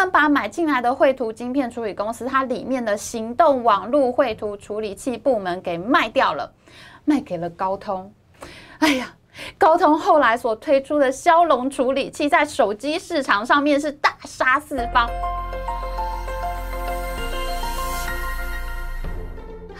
们把买进来的绘图晶片处理公司，它里面的行动网络绘图处理器部门给卖掉了，卖给了高通。哎呀，高通后来所推出的骁龙处理器，在手机市场上面是大杀四方。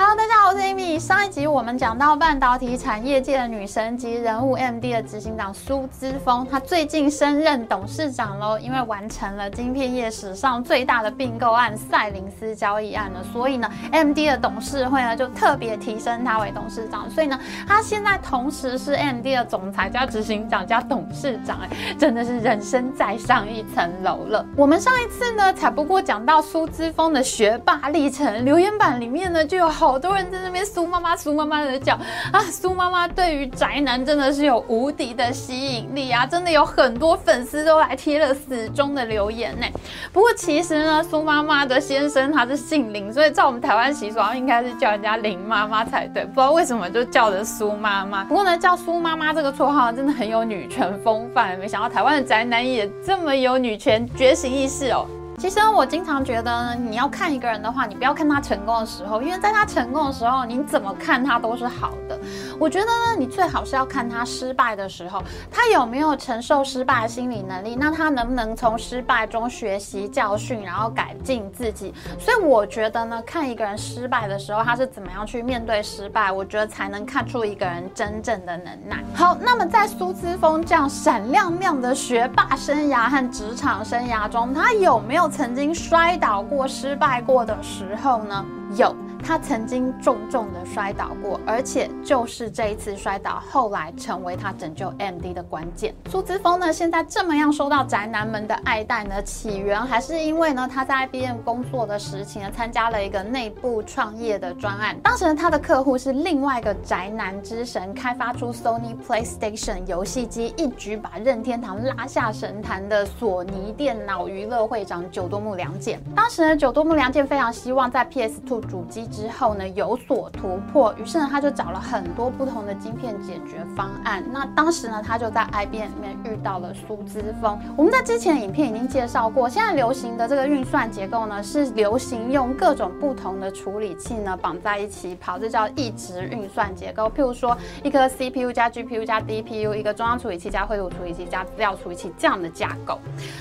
Hello，大家好，我是 Amy。上一集我们讲到半导体产业界的女神级人物 MD 的执行长苏姿峰，他最近升任董事长喽，因为完成了晶片业史上最大的并购案赛灵思交易案了，所以呢，MD 的董事会呢就特别提升他为董事长，所以呢，他现在同时是 MD 的总裁加执行长加董事长，哎，真的是人生再上一层楼了。我们上一次呢才不过讲到苏姿峰的学霸历程，留言板里面呢就有好。好多人在那边苏妈妈苏妈妈的叫啊，苏妈妈对于宅男真的是有无敌的吸引力啊，真的有很多粉丝都来贴了死忠的留言呢。不过其实呢，苏妈妈的先生他是姓林，所以在我们台湾习俗应该是叫人家林妈妈才对，不知道为什么就叫的苏妈妈。不过呢，叫苏妈妈这个绰号真的很有女权风范，没想到台湾的宅男也这么有女权觉醒意识哦。其实我经常觉得，你要看一个人的话，你不要看他成功的时候，因为在他成功的时候，你怎么看他都是好的。我觉得呢，你最好是要看他失败的时候，他有没有承受失败的心理能力，那他能不能从失败中学习教训，然后改进自己。所以我觉得呢，看一个人失败的时候，他是怎么样去面对失败，我觉得才能看出一个人真正的能耐。好，那么在苏姿峰这样闪亮亮的学霸生涯和职场生涯中，他有没有？曾经摔倒过、失败过的时候呢，有。他曾经重重的摔倒过，而且就是这一次摔倒，后来成为他拯救 MD 的关键。苏姿峰呢，现在这么样受到宅男们的爱戴呢？起源还是因为呢，他在 IBM 工作的时期呢，参加了一个内部创业的专案。当时呢，他的客户是另外一个宅男之神，开发出 Sony PlayStation 游戏机，一举把任天堂拉下神坛的索尼电脑娱乐会长久多木良介。当时呢，久多木良介非常希望在 PS2 主机。之后呢，有所突破，于是呢，他就找了很多不同的晶片解决方案。那当时呢，他就在 IBM 里面遇到了苏姿峰。我们在之前的影片已经介绍过，现在流行的这个运算结构呢，是流行用各种不同的处理器呢绑在一起跑，这叫异值运算结构。譬如说，一颗 CPU 加 GPU 加 DPU，一个中央处理器加绘图处理器加资料处理器这样的架构。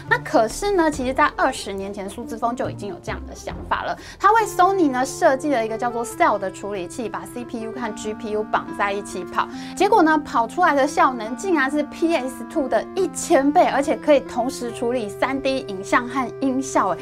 那可是呢，其实在二十年前，苏姿峰就已经有这样的想法了。他为 Sony 呢设计了。一个叫做 Cell 的处理器，把 CPU 和 GPU 绑在一起跑，结果呢，跑出来的效能竟然是 PS2 的一千倍，而且可以同时处理 3D 影像和音效。哎，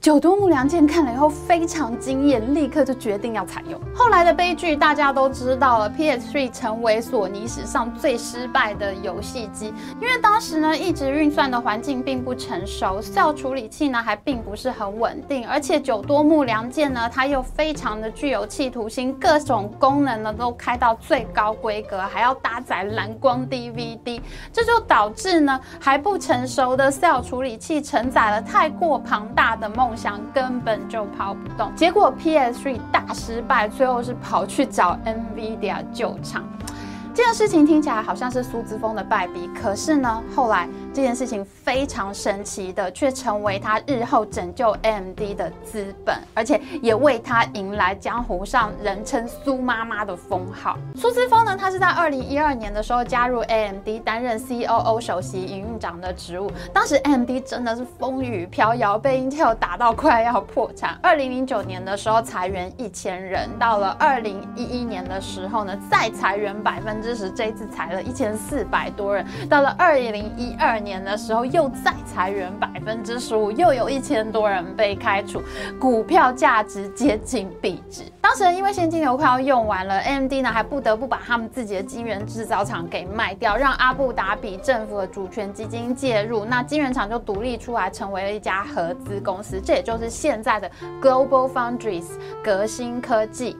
九多木良健看了以后非常惊艳，立刻就决定要采用。后来的悲剧大家都知道了，PS3 成为索尼史上最失败的游戏机，因为当时呢，一直运算的环境并不成熟，Cell 处理器呢还并不是很稳定，而且九多木良健呢，他又非常。的具有企图心，各种功能呢都开到最高规格，还要搭载蓝光 DVD，这就导致呢还不成熟的 Cell 处理器承载了太过庞大的梦想，根本就跑不动。结果 PS3 大失败，最后是跑去找 NVIDIA 救场。这件事情听起来好像是苏姿峰的败笔，可是呢，后来这件事情非常神奇的，却成为他日后拯救 AMD 的资本，而且也为他迎来江湖上人称“苏妈妈”的封号。苏姿峰呢，他是在二零一二年的时候加入 AMD，担任 COO 首席营运长的职务。当时 AMD 真的是风雨飘摇，被 Intel 打到快要破产。二零零九年的时候裁员一千人，到了二零一一年的时候呢，再裁员百分。之十，这一次裁了一千四百多人。到了二零一二年的时候，又再裁员百分之十五，又有一千多人被开除，股票价值接近币值。当时因为现金流快要用完了，AMD 呢还不得不把他们自己的晶圆制造厂给卖掉，让阿布达比政府的主权基金介入，那晶圆厂就独立出来，成为了一家合资公司。这也就是现在的 Global Foundries 革新科技。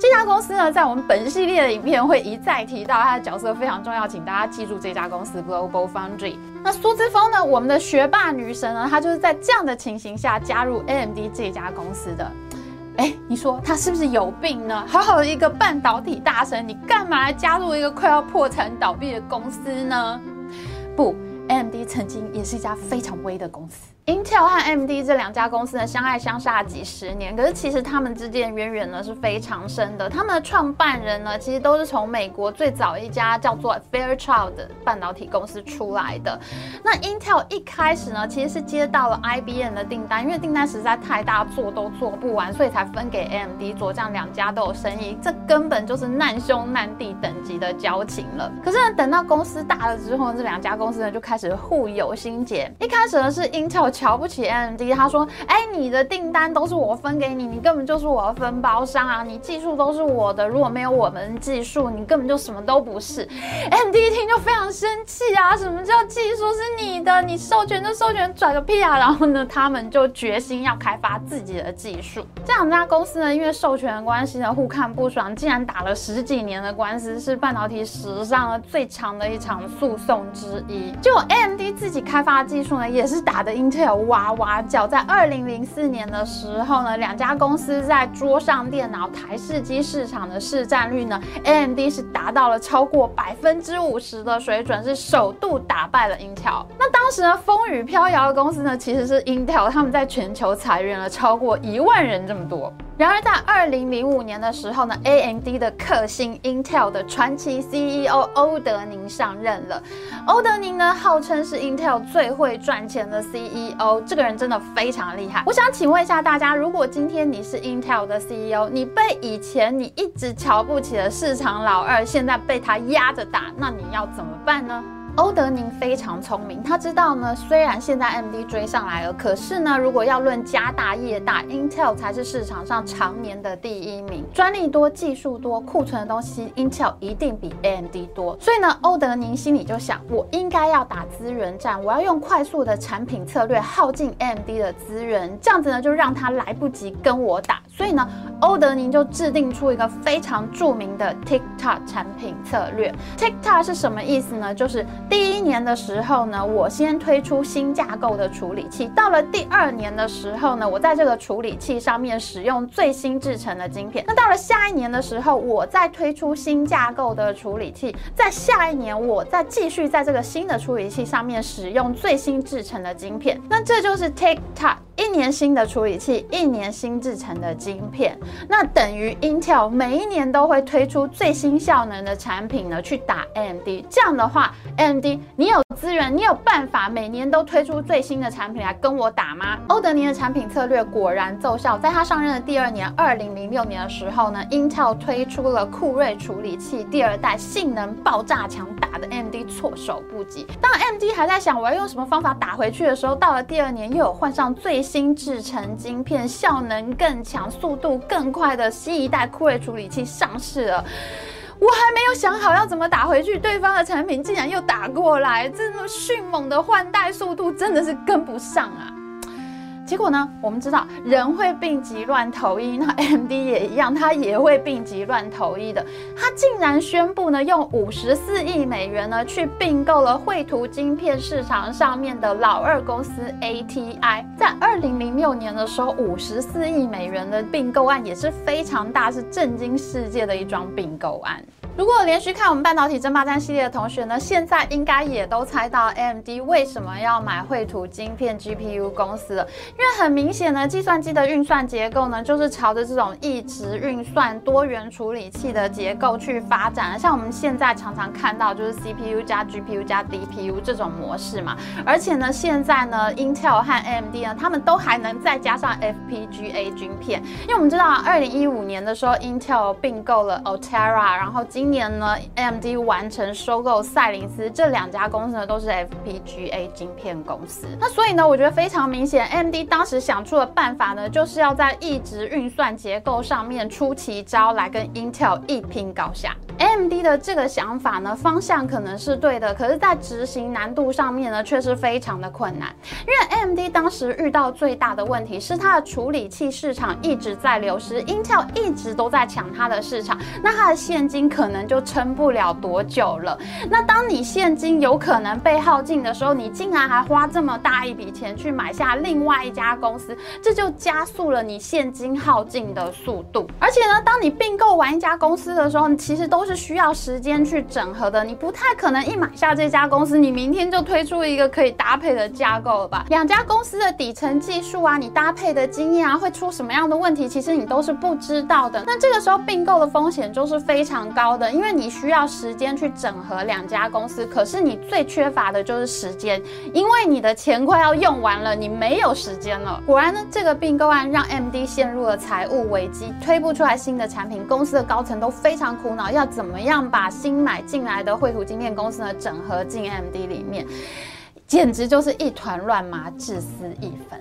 这家公司呢，在我们本系列的影片会一再提到它的角色非常重要，请大家记住这家公司 Global Foundry。那苏姿峰呢，我们的学霸女神呢，她就是在这样的情形下加入 AMD 这家公司的。哎，你说她是不是有病呢？好好的一个半导体大神，你干嘛来加入一个快要破产倒闭的公司呢？不，AMD 曾经也是一家非常威的公司。Intel 和 AMD 这两家公司呢，相爱相杀几十年，可是其实他们之间渊源呢是非常深的。他们的创办人呢，其实都是从美国最早一家叫做 Fairchild 半导体公司出来的。那 Intel 一开始呢，其实是接到了 IBM 的订单，因为订单实在太大，做都做不完，所以才分给 AMD 做，这样两家都有生意。这根本就是难兄难弟等级的交情了。可是呢，等到公司大了之后，这两家公司呢就开始互有心结。一开始呢是 Intel 瞧不起 AMD，他说：“哎，你的订单都是我分给你，你根本就是我的分包商啊，你技术都是我的，如果没有我们技术，你根本就什么都不是。”AMD 一听就非常生气啊，什么叫技术是你的？你授权就授权，拽个屁啊！然后呢，他们就决心要开发自己的技术。这两家公司呢，因为授权的关系呢，互看不爽，竟然打了十几年的官司，是半导体史上呢最长的一场诉讼之一。就 AMD 自己开发的技术呢，也是打的 Intel 哇哇叫。在二零零四年的时候呢，两家公司在桌上电脑、台式机市场的市占率呢，AMD 是达到了超过百分之五十的水准，是首度打败了 Intel。那当时呢，风雨飘摇的公司呢，其实是 Intel，他们在全球裁员了超过一万人这么多。然而，在二零零五年的时候呢，AMD 的克星 Intel 的传奇 CEO 欧德宁上任了。欧德宁呢，号称是 Intel 最会赚钱的 CEO，这个人真的非常厉害。我想请问一下大家，如果今天你是 Intel 的 CEO，你被以前你一直瞧不起的市场老二，现在被他压着打，那你要怎么办呢？欧德宁非常聪明，他知道呢，虽然现在 MD 追上来了，可是呢，如果要论家大业大，Intel 才是市场上常年的第一名，专利多，技术多，库存的东西，Intel 一定比 AMD 多。所以呢，欧德宁心里就想，我应该要打资源战，我要用快速的产品策略耗尽 AMD 的资源，这样子呢，就让他来不及跟我打。所以呢，欧德宁就制定出一个非常著名的 TikTok 产品策略。TikTok 是什么意思呢？就是第一年的时候呢，我先推出新架构的处理器，到了第二年的时候呢，我在这个处理器上面使用最新制成的晶片。那到了下一年的时候，我再推出新架构的处理器，在下一年我再继续在这个新的处理器上面使用最新制成的晶片。那这就是 TikTok。一年新的处理器，一年新制成的晶片，那等于 Intel 每一年都会推出最新效能的产品呢，去打 AMD。这样的话，AMD 你有资源，你有办法每年都推出最新的产品来跟我打吗？欧德尼的产品策略果然奏效，在他上任的第二年，二零零六年的时候呢，Intel 推出了酷睿处理器第二代，性能爆炸强，打的 MD 措手不及。当 MD 还在想我要用什么方法打回去的时候，到了第二年又有换上最新制成晶片，效能更强、速度更快的新一代酷睿处理器上市了。我还没有想好要怎么打回去，对方的产品竟然又打过来，这么迅猛的换代速度真的是跟不上啊！结果呢？我们知道人会病急乱投医，那 MD 也一样，他也会病急乱投医的。他竟然宣布呢，用五十四亿美元呢，去并购了绘图晶片市场上面的老二公司 ATI。在二零零六年的时候，五十四亿美元的并购案也是非常大，是震惊世界的一桩并购案。如果连续看我们半导体争霸战系列的同学呢，现在应该也都猜到 AMD 为什么要买绘图晶片 GPU 公司了。因为很明显呢，计算机的运算结构呢，就是朝着这种一直运算多元处理器的结构去发展。像我们现在常常看到就是 CPU 加 GPU 加 DPU 这种模式嘛。而且呢，现在呢，Intel 和 AMD 呢，他们都还能再加上 FPGA 晶片。因为我们知道，二零一五年的时候，Intel 并购了 Altera，然后今年呢，AMD 完成收购赛灵思，这两家公司呢都是 FPGA 晶片公司。那所以呢，我觉得非常明显，AMD 当时想出的办法呢，就是要在一直运算结构上面出奇招，来跟 Intel 一拼高下。AMD 的这个想法呢，方向可能是对的，可是，在执行难度上面呢，却是非常的困难。因为 AMD 当时遇到最大的问题是，它的处理器市场一直在流失，Intel 一直都在抢它的市场，那它的现金可能。就撑不了多久了。那当你现金有可能被耗尽的时候，你竟然还花这么大一笔钱去买下另外一家公司，这就加速了你现金耗尽的速度。而且呢，当你并购完一家公司的时候，你其实都是是需要时间去整合的，你不太可能一买下这家公司，你明天就推出一个可以搭配的架构了吧？两家公司的底层技术啊，你搭配的经验啊，会出什么样的问题，其实你都是不知道的。那这个时候并购的风险就是非常高的，因为你需要时间去整合两家公司，可是你最缺乏的就是时间，因为你的钱快要用完了，你没有时间了。果然呢，这个并购案让 MD 陷入了财务危机，推不出来新的产品，公司的高层都非常苦恼，要怎怎么样把新买进来的绘图晶片公司呢整合进 MD 里面，简直就是一团乱麻，至死一分。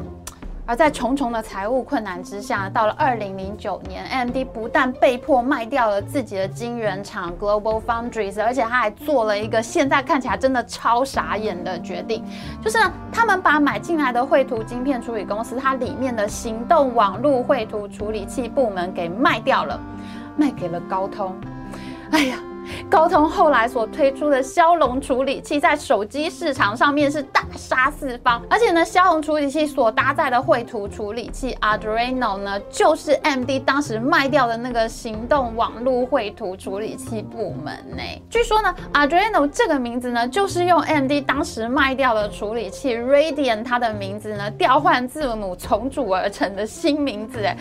而在重重的财务困难之下，到了二零零九年，AMD 不但被迫卖掉了自己的晶圆厂 Global Foundries，而且他还做了一个现在看起来真的超傻眼的决定，就是呢他们把买进来的绘图晶片处理公司，它里面的行动网络绘图处理器部门给卖掉了，卖给了高通。哎呀！高通后来所推出的骁龙处理器，在手机市场上面是大杀四方，而且呢，骁龙处理器所搭载的绘图处理器 Adreno 呢，就是 MD 当时卖掉的那个行动网络绘图处理器部门呢。据说呢，Adreno 这个名字呢，就是用 MD 当时卖掉的处理器 Radeon 它的名字呢，调换字母重组而成的新名字。哎，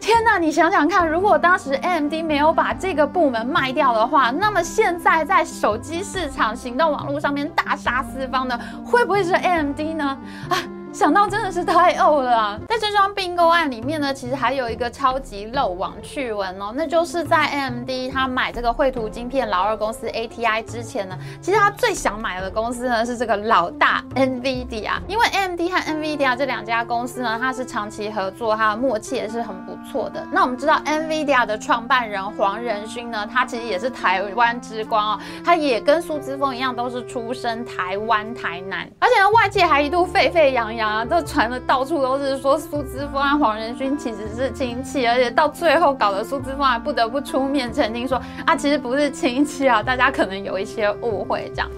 天哪，你想想看，如果当时 MD 没有把这个部门卖掉的话，那么现在在手机市场、行动网络上面大杀四方的，会不会是 AMD 呢？啊！想到真的是太呕了。在这桩并购案里面呢，其实还有一个超级漏网趣闻哦，那就是在 AMD 他买这个绘图晶片老二公司 ATI 之前呢，其实他最想买的公司呢是这个老大 NVIDIA，因为 AMD 和 NVIDIA 这两家公司呢，它是长期合作，它的默契也是很不错的。那我们知道 NVIDIA 的创办人黄仁勋呢，他其实也是台湾之光哦，他也跟苏之峰一样，都是出身台湾台南，而且呢，外界还一度沸沸扬扬。啊，都传的到处都是说苏之峰和黄仁勋其实是亲戚，而且到最后搞得苏之峰还不得不出面澄清说啊，其实不是亲戚啊，大家可能有一些误会这样。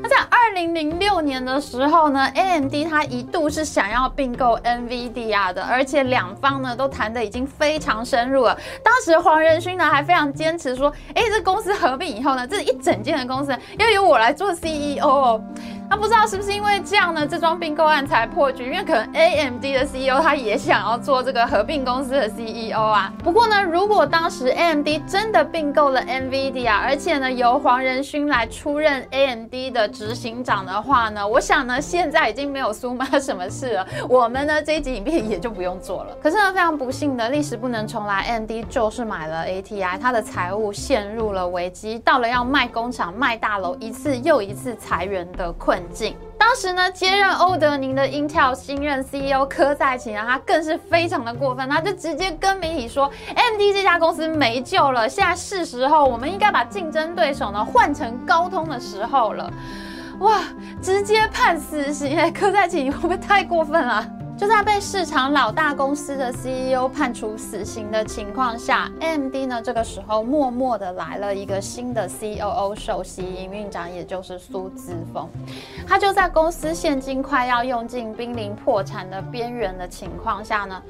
那在二零零六年的时候呢，AMD 它一度是想要并购 NVIDIA 的，而且两方呢都谈的已经非常深入了。当时黄仁勋呢还非常坚持说，哎，这公司合并以后呢，这一整件的公司要由我来做 CEO。那不知道是不是因为这样呢，这桩并购案才破局？因为可能 AMD 的 CEO 他也想要做这个合并公司的 CEO 啊。不过呢，如果当时 AMD 真的并购了 NVIDIA，而且呢由黄仁勋来出任 AMD 的执行长的话呢，我想呢现在已经没有苏妈什么事了，我们呢这一集影片也就不用做了。可是呢非常不幸的历史不能重来，AMD 就是买了 ATI，它的财务陷入了危机，到了要卖工厂、卖大楼，一次又一次裁员的困。境。当时呢，接任欧德宁的 Intel 新任 CEO 柯在奇啊，他更是非常的过分，他就直接跟媒体说，MD 这家公司没救了，现在是时候，我们应该把竞争对手呢换成高通的时候了。哇，直接判死刑！柯在奇，你会不会太过分了？就在被市场老大公司的 CEO 判处死刑的情况下，MD 呢这个时候默默的来了一个新的 COO 首席营运长，也就是苏姿峰。他就在公司现金快要用尽、濒临破产的边缘的情况下呢。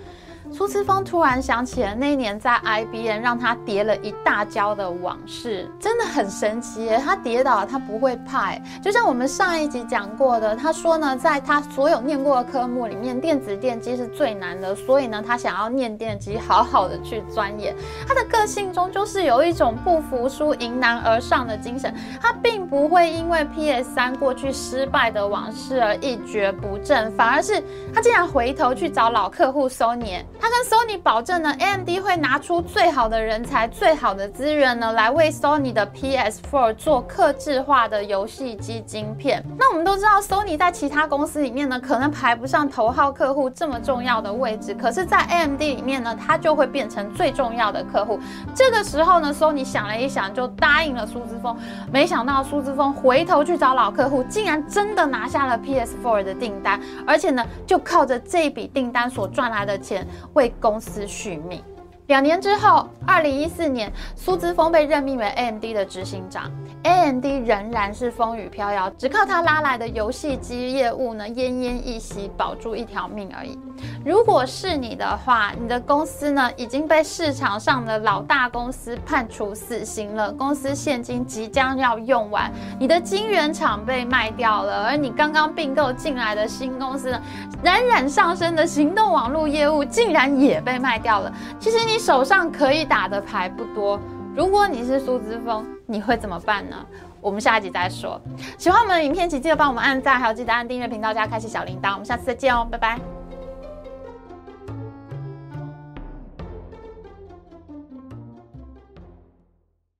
苏姿峰突然想起了那年在 IBN 让他跌了一大跤的往事，真的很神奇耶！他跌倒他不会怕，就像我们上一集讲过的，他说呢，在他所有念过的科目里面，电子电机是最难的，所以呢，他想要念电机，好好的去钻研。他的个性中就是有一种不服输、迎难而上的精神，他并不会因为 PS 三过去失败的往事而一蹶不振，反而是他竟然回头去找老客户 Sony。他跟 Sony 保证呢，AMD 会拿出最好的人才、最好的资源呢，来为 Sony 的 PS4 做客制化的游戏机晶片。那我们都知道，Sony 在其他公司里面呢，可能排不上头号客户这么重要的位置，可是，在 AMD 里面呢，它就会变成最重要的客户。这个时候呢，Sony 想了一想，就答应了苏之峰。没想到苏之峰回头去找老客户，竟然真的拿下了 PS4 的订单，而且呢，就靠着这笔订单所赚来的钱。为公司续命。两年之后，二零一四年，苏姿丰被任命为 AMD 的执行长，AMD 仍然是风雨飘摇，只靠他拉来的游戏机业务呢，奄奄一息，保住一条命而已。如果是你的话，你的公司呢已经被市场上的老大公司判处死刑了，公司现金即将要用完，你的晶圆厂被卖掉了，而你刚刚并购进来的新公司呢，冉冉上升的行动网络业务竟然也被卖掉了。其实你手上可以打的牌不多，如果你是苏之峰，你会怎么办呢？我们下一集再说。喜欢我们的影片，请记得帮我们按赞，还有记得按订阅频道加开启小铃铛。我们下次再见哦，拜拜。